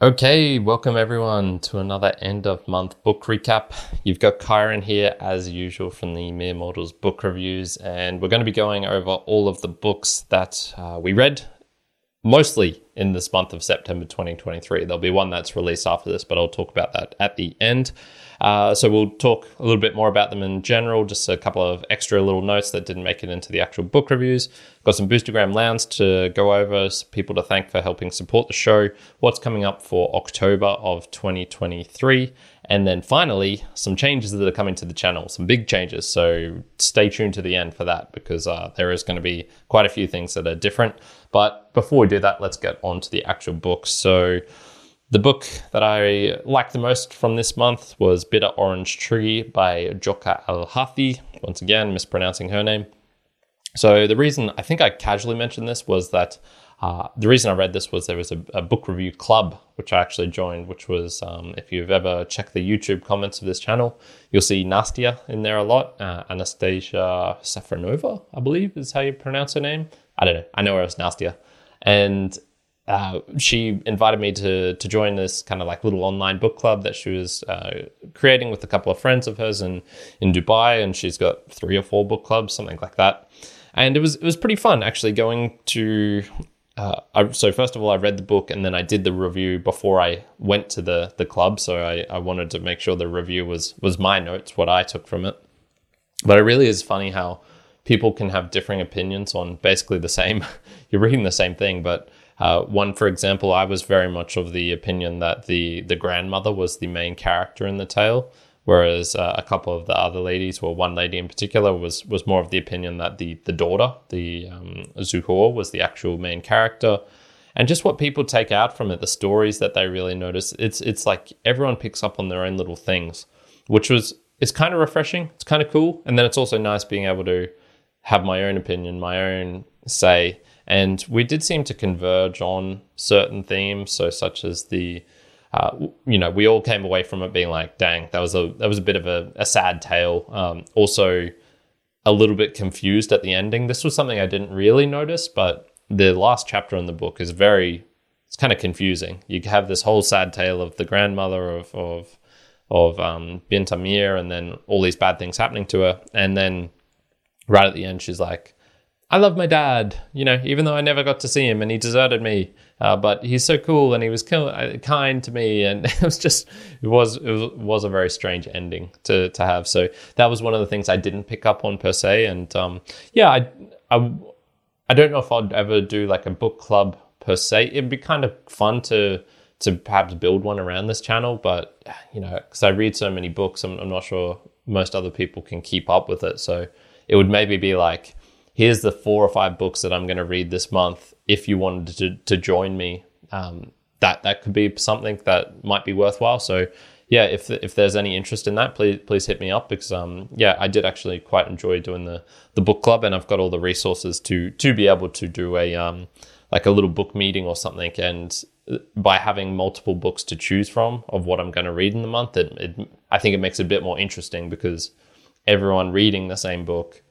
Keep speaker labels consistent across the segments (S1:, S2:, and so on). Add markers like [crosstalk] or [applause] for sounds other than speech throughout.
S1: Okay, welcome everyone to another end of month book recap. You've got Kyrin here as usual from the Mere Mortals book reviews, and we're going to be going over all of the books that uh, we read mostly in this month of September 2023. There'll be one that's released after this, but I'll talk about that at the end. Uh, so we'll talk a little bit more about them in general, just a couple of extra little notes that didn't make it into the actual book reviews. Got some Boostagram Lounge to go over, people to thank for helping support the show, what's coming up for October of 2023, and then finally, some changes that are coming to the channel, some big changes. So stay tuned to the end for that because uh, there is going to be quite a few things that are different. But before we do that, let's get on to the actual book. So the book that I liked the most from this month was Bitter Orange Tree by Jokha Alharthi. Once again, mispronouncing her name. So the reason I think I casually mentioned this was that uh, the reason I read this was there was a, a, book review club which I actually joined, which was um, if you've ever checked the YouTube comments of this channel, you'll see Nastia in there a lot. Uh, Anastasia Safronova, I believe is how you pronounce her name. I don't know. I know her as Nastia, and uh, she invited me to to join this kind of like little online book club that she was uh, creating with a couple of friends of hers in in Dubai, and she's got three or four book clubs, something like that. And it was it was pretty fun actually going to. Uh, I, so first of all, I read the book and then I did the review before I went to the the club. So I, I wanted to make sure the review was was my notes, what I took from it. But it really is funny how people can have differing opinions on basically the same. [laughs] you're reading the same thing, but uh, one, for example, I was very much of the opinion that the the grandmother was the main character in the tale, whereas uh, a couple of the other ladies, or one lady in particular, was was more of the opinion that the the daughter, the um, Zuhour, was the actual main character. And just what people take out from it, the stories that they really notice, it's it's like everyone picks up on their own little things, which was it's kind of refreshing. It's kind of cool, and then it's also nice being able to have my own opinion, my own say and we did seem to converge on certain themes, so such as the uh, you know, we all came away from it being like, dang, that was a that was a bit of a, a sad tale. Um, also, a little bit confused at the ending. This was something I didn't really notice, but the last chapter in the book is very it's kind of confusing. You have this whole sad tale of the grandmother of of of um, Bint Amir, and then all these bad things happening to her, and then right at the end, she's like, I love my dad, you know, even though I never got to see him and he deserted me. Uh, but he's so cool and he was uh, kind to me, and [laughs] it was just it was it was, was, a very strange ending to to have. So that was one of the things I didn't pick up on per se, and um, yeah, I, I I don't know if I'd ever do like a book club per se. It'd be kind of fun to to perhaps build one around this channel, but you know, because I read so many books, I'm, I'm not sure most other people can keep up with it. So it would maybe be like here's the four or five books that I'm going to read this month. If you wanted to, to join me, um, that that could be something that might be worthwhile. So yeah, if if there's any interest in that, please please hit me up because um yeah, I did actually quite enjoy doing the the book club, and I've got all the resources to to be able to do a um like a little book meeting or something, and by having multiple books to choose from of what I'm going to read in the month, it, it I think it makes it a bit more interesting because everyone reading the same book,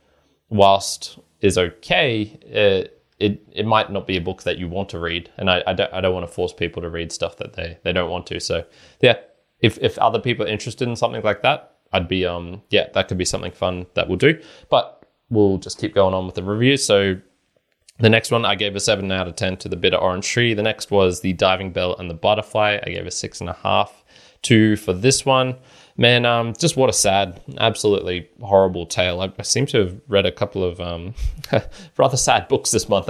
S1: whilst is okay, it, it it might not be a book that you want to read, and I, I don't I don't want to force people to read stuff that they they don't want to. So yeah, if if other people are interested in something like that, I'd be um yeah that could be something fun that we'll do. But we'll just keep going on with the review. So the next one I gave a seven out of ten to the bitter orange tree. The next was the diving bell and the butterfly. I gave a six and a half. Two for this one man, um, just what a sad, absolutely horrible tale. I, I seem to have read a couple of um, [laughs] rather sad books this month.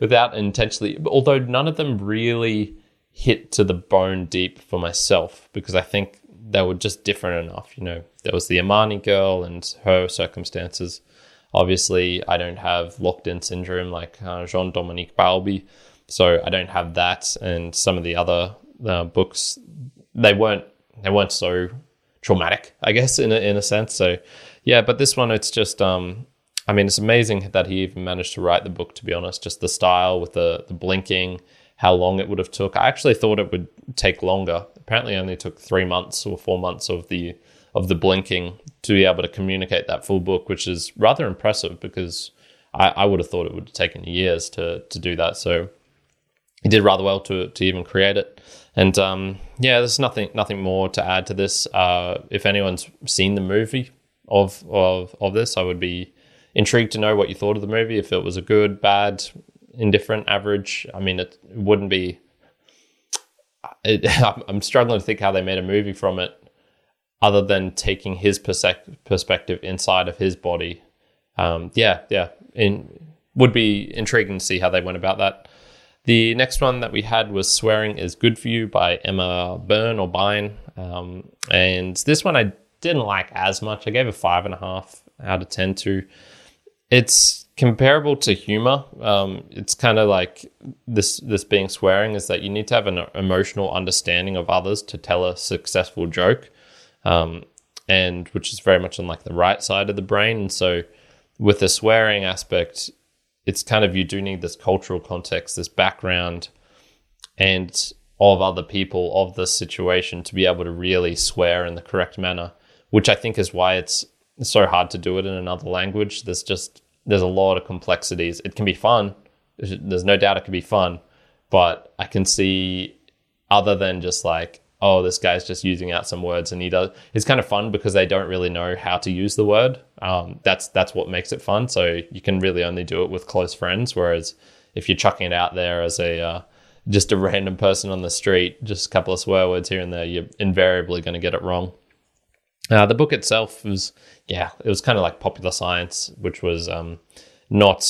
S1: Without intentionally, although none of them really hit to the bone deep for myself because I think they were just different enough. You know, there was the Omani girl and her circumstances. Obviously, I don't have locked in syndrome like uh, Jean Dominique Bauby, so I don't have that. And some of the other uh, books, they weren't they weren't so traumatic, I guess, in a, in a sense. So, yeah, but this one, it's just, um, I mean, it's amazing that he even managed to write the book. To be honest, just the style with the the blinking, how long it would have took. I actually thought it would take longer. Apparently, only took three months or four months of the of the blinking to be able to communicate that full book, which is rather impressive because I, I would have thought it would have taken years to to do that. So he did rather well to to even create it. And um, yeah, there's nothing nothing more to add to this. Uh, if anyone's seen the movie of of of this, I would be intrigued to know what you thought of the movie. If it was a good, bad, indifferent, average. I mean, it wouldn't be. It, [laughs] I'm struggling to think how they made a movie from it, other than taking his perspective inside of his body. Um, yeah, yeah, in, would be intriguing to see how they went about that. The next one that we had was Swearing is Good for You by Emma Byrne or Bine. Um, and this one I didn't like as much. I gave a five and a half out of 10 to. It's comparable to humor. Um, it's kind of like this this being swearing is that you need to have an emotional understanding of others to tell a successful joke, um, and which is very much on like the right side of the brain. And so, with the swearing aspect, it's kind of you do need this cultural context, this background, and of other people of this situation to be able to really swear in the correct manner, which I think is why it's so hard to do it in another language. There's just there's a lot of complexities. It can be fun. There's no doubt it can be fun, but I can see other than just like oh, this guy's just using out some words, and he does. It's kind of fun because they don't really know how to use the word. Um, that's that's what makes it fun. So you can really only do it with close friends. Whereas if you're chucking it out there as a uh, just a [laughs] random person on the street, just a couple of swear words here and there, you're invariably going to get it wrong. Uh, the book itself was, yeah, it was kind of like popular science, which was um, not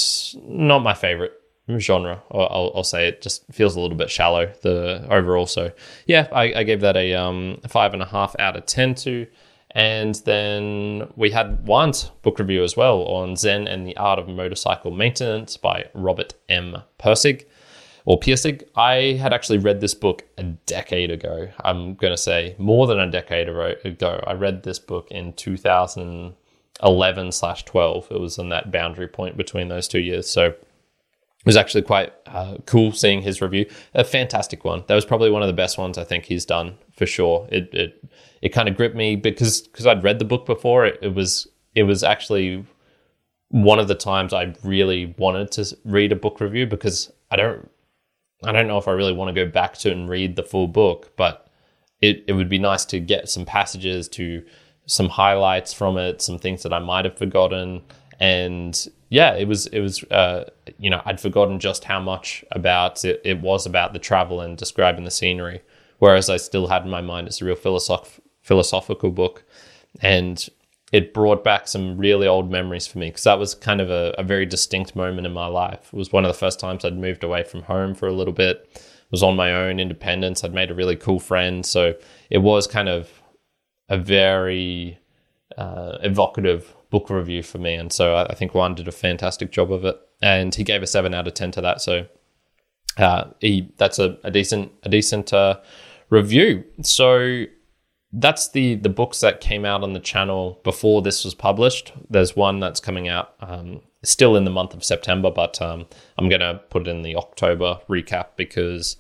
S1: not my favorite genre. I'll, I'll, say it just feels a little bit shallow. The overall, so yeah, I, I gave that a um, five and a half out of ten to. And then we had Juan's book review as well on Zen and the Art of Motorcycle Maintenance by Robert M. Persig or Pirsig. I had actually read this book a decade ago. I'm going to say more than a decade ago. I read this book in 2011 slash 12. It was in that boundary point between those two years. So was actually quite uh, cool seeing his review. A fantastic one. That was probably one of the best ones I think he's done for sure. It it it kind of gripped me because because I'd read the book before. It, it was it was actually one of the times I really wanted to read a book review because I don't I don't know if I really want to go back to and read the full book, but it, it would be nice to get some passages to some highlights from it, some things that I might have forgotten, and yeah, it was it was uh, you know I'd forgotten just how much about it, it was about the travel and describing the scenery, whereas I still had in my mind it's a real philosoph- philosophical book, and it brought back some really old memories for me because that was kind of a, a, very distinct moment in my life. It was one of the first times I'd moved away from home for a little bit. was on my own, independence. I'd made a really cool friend, so it was kind of a very uh, evocative book review for me. And so I, I, think Juan did a fantastic job of it. And he gave a seven out of 10 to that. So uh, he that's a, a decent, a decent uh, review. So that's the the books that came out on the channel before this was published. There's one that's coming out um, still in the month of September, but um, I'm going to put it in the October recap because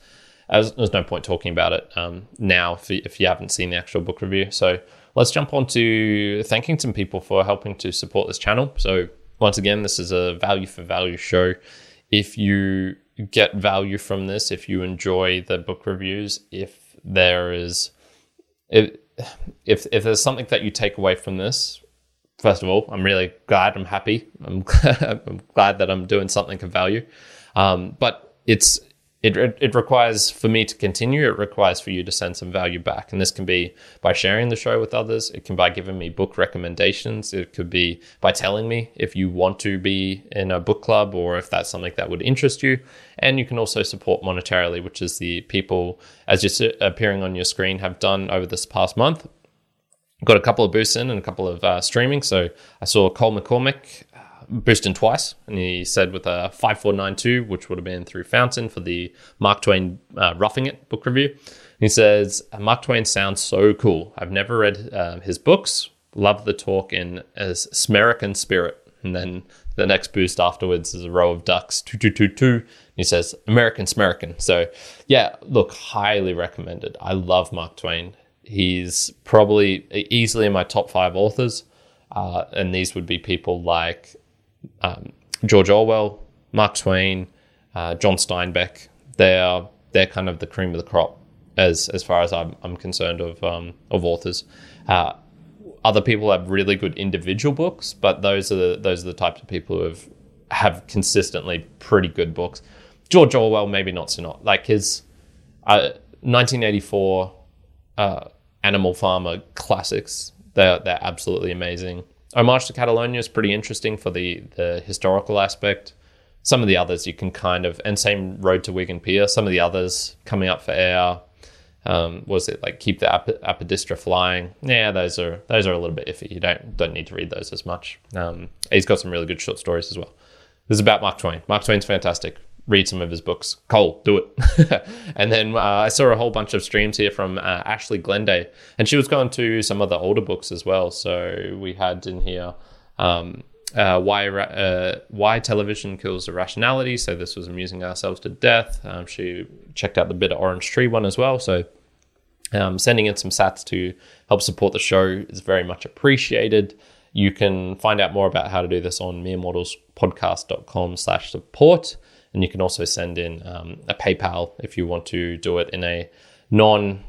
S1: as, there's no point talking about it um, now if, if you haven't seen the actual book review. So let's jump on to thanking some people for helping to support this channel. So, once again, this is a value for value show. If you get value from this, if you enjoy the book reviews, if there is, if, if, if there's something that you take away from this, first of all, I'm really glad, I'm happy, I'm, I'm [laughs] glad that I'm doing something of value. Um, but it's it, it requires for me to continue. It requires for you to send some value back. And this can be by sharing the show with others. It can by giving me book recommendations. It could be by telling me if you want to be in a book club or if that's something that would interest you. And you can also support monetarily which is the people as just appearing on your screen have done over this past month. Got a couple of boosts in and a couple of uh, streaming. So i saw Cole McCormick boosted twice, and he said with a 5492, which would have been through Fountain for the Mark Twain uh, Roughing It book review. He says, Mark Twain sounds so cool. I've never read uh, his books. Love the talk in as Smerican spirit. And then the next boost afterwards is a row of ducks, two, two, two, two. He says, American Smerican. So, yeah, look, highly recommended. I love Mark Twain. He's probably easily in my top five authors. Uh, and these would be people like um, George Orwell, Mark Twain, uh, John Steinbeck. they're they're kind of the cream of the crop as as far as I'm, I'm concerned of um, of authors. Uh, other people have really good individual books, but those are the, those are the types of people who have have consistently pretty good books. George Orwell, maybe not so not like his uh, 1984 uh, Animal Farmer classics. They're they're absolutely amazing. Homage to Catalonia is pretty interesting for the the historical aspect. Some of the others you can kind of, and same Road to Wigan Pier. Some of the others coming up for air. Um, was it like keep the ap- aspidistra flying? Yeah, those are those are a little bit iffy. You don't don't need to read those as much. Um, he's got some really good short stories as well. This is about Mark Twain. Mark Twain's fantastic. Read some of his books. Cole, do it. [laughs] and then uh, I saw a whole bunch of streams here from uh, Ashley Glenday, and she was going to some of the older books as well. So we had in here um, uh, why uh, why television kills irrationality. So this was amusing ourselves to death. Um, she checked out the Bitter Orange Tree one as well. So um, sending in some sats to help support the show is very much appreciated. You can find out more about how to do this on meremortalspodcast.com slash support. And you can also send in um, a PayPal if you want to do it in a non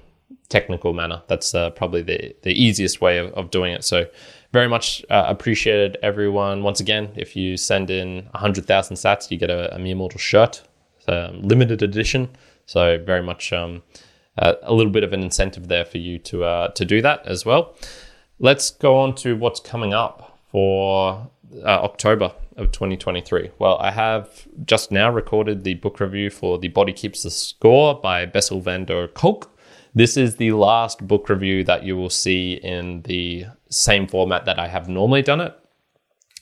S1: technical manner. That's uh, probably the, the easiest way of, of doing it. So, very much uh, appreciated, everyone. Once again, if you send in 100,000 sats, you get a, a Mere Mortal shirt, um, limited edition. So, very much um, uh, a little bit of an incentive there for you to, uh, to do that as well. Let's go on to what's coming up for uh, October of 2023. Well, I have just now recorded the book review for The Body Keeps the Score by Bessel van der Kolk. This is the last book review that you will see in the same format that I have normally done it.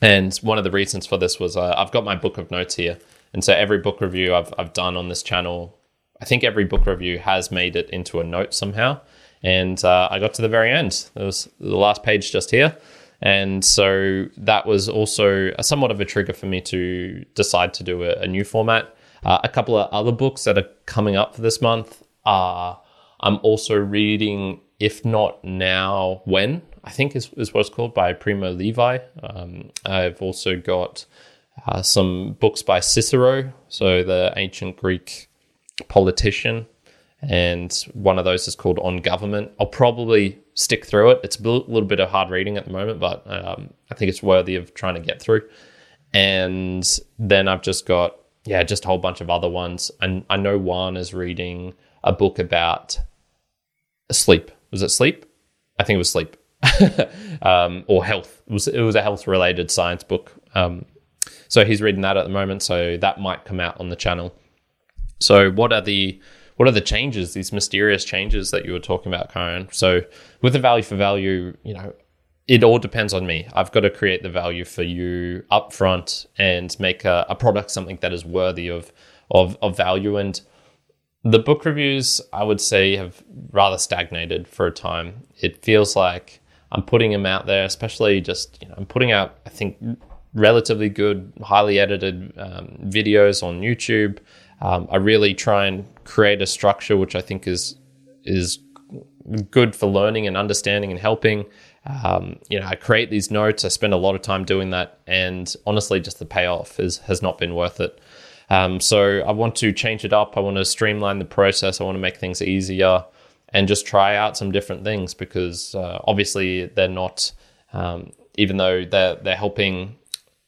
S1: And one of the reasons for this was uh, I've got my book of notes here. And so every book review I've, I've done on this channel, I think every book review has made it into a note somehow. And uh, I got to the very end. It was the last page just here. And so that was also somewhat of a trigger for me to decide to do a, a new format. Uh, a couple of other books that are coming up for this month are I'm also reading If Not Now, When, I think is, is what it's called by Primo Levi. Um, I've also got uh, some books by Cicero, so the ancient Greek politician and one of those is called On Government. I'll probably stick through it. It's a little bit of hard reading at the moment, but um, I think it's worthy of trying to get through. And then I've just got, yeah, just a whole bunch of other ones. And I know Juan is reading a book about sleep. Was it sleep? I think it was sleep. [laughs] um, or health. It was, it was a health related science book. Um, so he's reading that at the moment. So that might come out on the channel. So, what are the what are the changes, these mysterious changes that you were talking about, Karen? So with the value for value, you know, it all depends on me. I've got to create the value for you upfront and make a, a product something that is worthy of, of of value. And the book reviews, I would say, have rather stagnated for a time. It feels like I'm putting them out there, especially just you know, I'm putting out, I think, relatively good, highly edited um, videos on YouTube. Um, I really try and create a structure which I think is is good for learning and understanding and helping. Um, you know, I create these notes. I spend a lot of time doing that, and honestly, just the payoff is has not been worth it. Um, so I want to change it up. I want to streamline the process. I want to make things easier, and just try out some different things because uh, obviously they're not. Um, even though they're they're helping,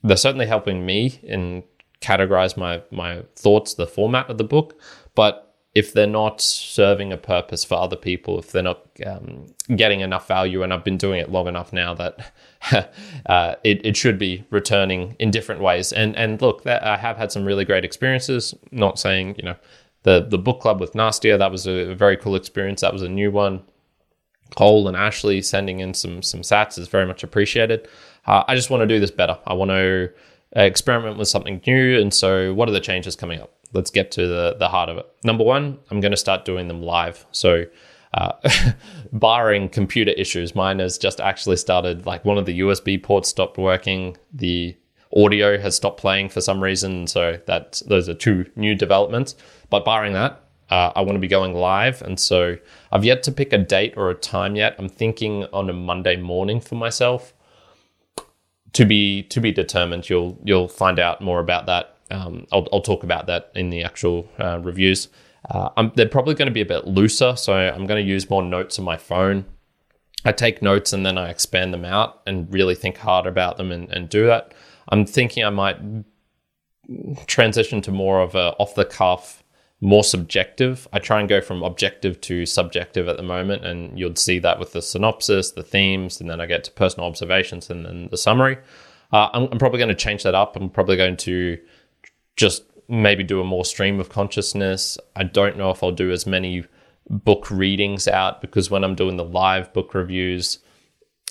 S1: they're certainly helping me in categorize my my thoughts, the format of the book, but if they're not serving a purpose for other people, if they're not um, getting enough value, and I've been doing it long enough now that [laughs] uh, it, it should be returning in different ways. And and look, that, I have had some really great experiences. Not saying you know the the book club with Nastia that was a, very cool experience. That was a new one. Cole and Ashley sending in some some sats is very much appreciated. Uh, I just want to do this better. I want to experiment with something new. And so, what are the changes coming up? Let's get to the, the heart of it. Number one, I'm going to start doing them live. So, uh, [laughs] barring computer issues, mine has just actually started. Like one of the USB ports stopped working. The audio has stopped playing for some reason. So that those are two new developments. But barring that, uh, I want to be going live, and so I've yet to pick a date or a time yet. I'm thinking on a Monday morning for myself to be to be determined. You'll you'll find out more about that um, I'll, I'll talk about that in the actual uh, reviews. Uh, they're probably going to be a bit looser, so I'm going to use more notes on my phone. I take notes and then I expand them out and really think hard about them and, and do that. I'm thinking I might transition to more of a off the cuff, more subjective. I try and go from objective to subjective at the moment, and you'll see that with the synopsis, the themes, and then I get to personal observations and then the summary. Uh, I'm, I'm probably going to change that up. I'm probably going to just maybe do a more stream of consciousness. I don't know if I'll do as many book readings out because when I'm doing the live book reviews,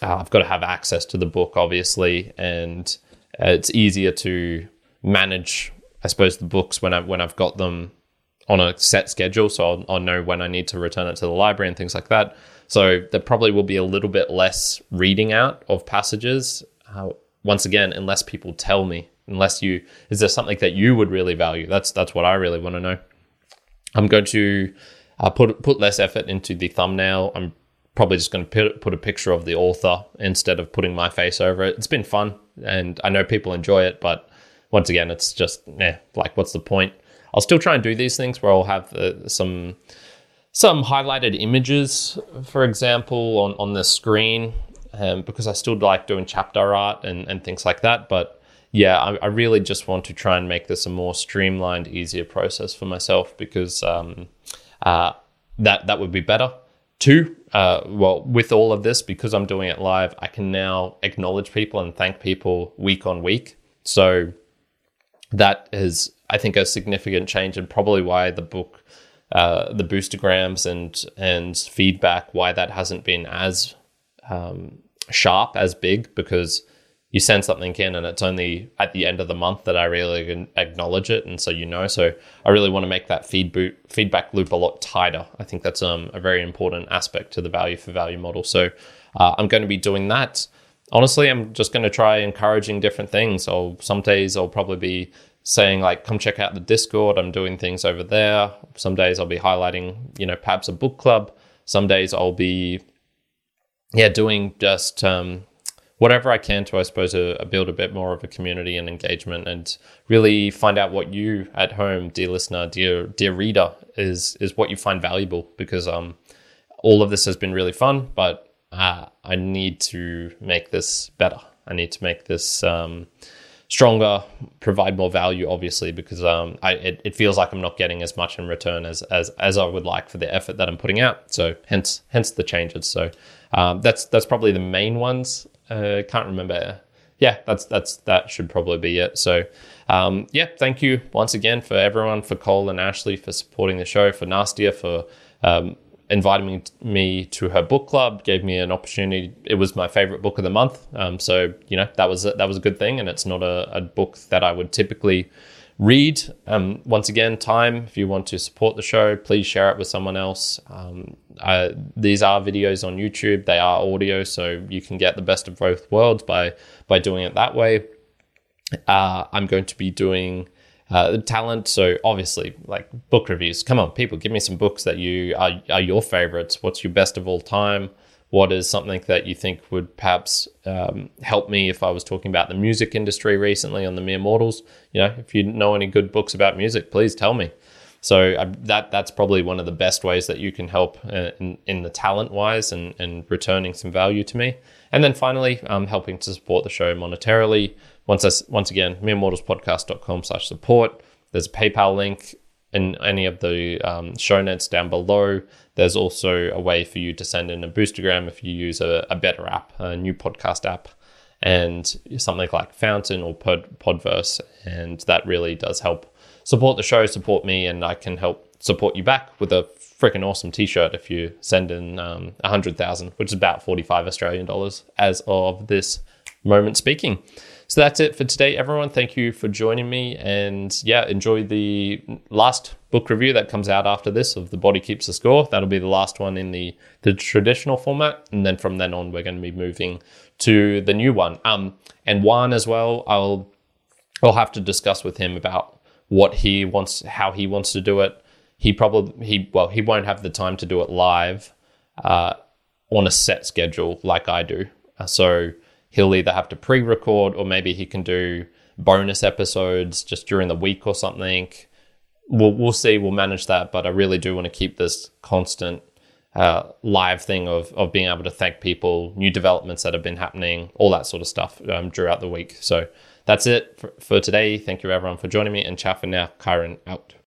S1: uh, I've got to have access to the book, obviously, and uh, it's easier to manage, I suppose, the books when I when I've got them on a set schedule, so I'll, I'll know when I need to return it to the library and things like that. So there probably will be a little bit less reading out of passages. Uh, once again, unless people tell me, unless you is there something that you would really value? That's that's what I really want to know. I'm going to uh, put put less effort into the thumbnail. I'm probably just going to put, put a picture of the author instead of putting my face over it. It's been fun, and I know people enjoy it, but once again, it's just yeah, like what's the point? I'll still try and do these things where I'll have uh, some some highlighted images, for example, on on the screen, um, because I still like doing chapter art and and things like that, but yeah, I, I, really just want to try and make this a more streamlined, easier process for myself because um, uh, that that would be better. Two, uh, well, with all of this, because I'm doing it live, I can now acknowledge people and thank people week on week. So that is, I think, a significant change and probably why the book, uh, the boostagrams and and feedback, why that hasn't been as um, sharp, as big, because you send something in and it's only at the end of the month that I really acknowledge it. And so you know, so I really want to make that feed boot, feedback loop a lot tighter. I think that's um, a very important aspect to the value for value model. So uh, I'm going to be doing that. Honestly, I'm just going to try encouraging different things. I'll, some days I'll probably be saying like, come check out the Discord. I'm doing things over there. Some days I'll be highlighting, you know, perhaps a book club. Some days I'll be, yeah, doing just, um, whatever I can to, I suppose, uh, build a bit more of a community and engagement, and really find out what you at home, dear listener, dear dear reader, is is what you find valuable. Because um, all of this has been really fun, but uh, I need to make this better. I need to make this um, stronger, provide more value, obviously, because um, I, it, it feels like I'm not getting as much in return as, as as I would like for the effort that I'm putting out. So hence hence the changes. So um, that's that's probably the main ones. Uh, can't remember. Yeah, that's that's that should probably be it. So, um, yeah, thank you once again for everyone, for Cole and Ashley for supporting the show, for Nastia for inviting me, me to her book club, gave me an opportunity. It was my favorite book of the month. Um, so you know that was that was a good thing, and it's not a, a book that I would typically read. Um, once again, time. If you want to support the show, please share it with someone else. Um, uh, these are videos on YouTube. They are audio, so you can get the best of both worlds by by doing it that way. Uh, I'm going to be doing uh, talent. So obviously, like book reviews. Come on, people, give me some books that you are, are your favorites. What's your best of all time? What is something that you think would perhaps um, help me if I was talking about the music industry recently on the Mere Mortals? You know, if you know any good books about music, please tell me. So uh, that that's probably one of the best ways that you can help uh, in, in the talent wise and, and returning some value to me. And then finally, um, helping to support the show monetarily. Once I, once again, meremortalspodcast.com slash support. There's a PayPal link in any of the um, show notes down below. There's also a way for you to send in a boostagram if you use a, a better app, a new podcast app, and something like Fountain or Pod, Podverse. And that really does help support the show, support me, and I can help support you back with a freaking awesome t-shirt if you send in um, 100,000, which is about 45 Australian dollars as of this moment speaking. So that's it for today, everyone. Thank you for joining me. And yeah, enjoy the last book review that comes out after this of The Body Keeps the Score. That'll be the last one in the, the traditional format. And then from then on, we're going to be moving to the new one. Um, and Juan as well, I'll, I'll have to discuss with him about what he wants, how he wants to do it. He probably, he, well, he won't have the time to do it live uh, on a set schedule like I do. Uh, so, he'll either have to pre-record or maybe he can do bonus episodes just during the week or something. We'll, we'll see. We'll manage that. But I really do want to keep this constant uh, live thing of, of being able to thank people, new developments that have been happening, all that sort of stuff um, throughout the week. So that's it for, for today. Thank you, everyone, for joining me. And ciao for now. Kyrin out.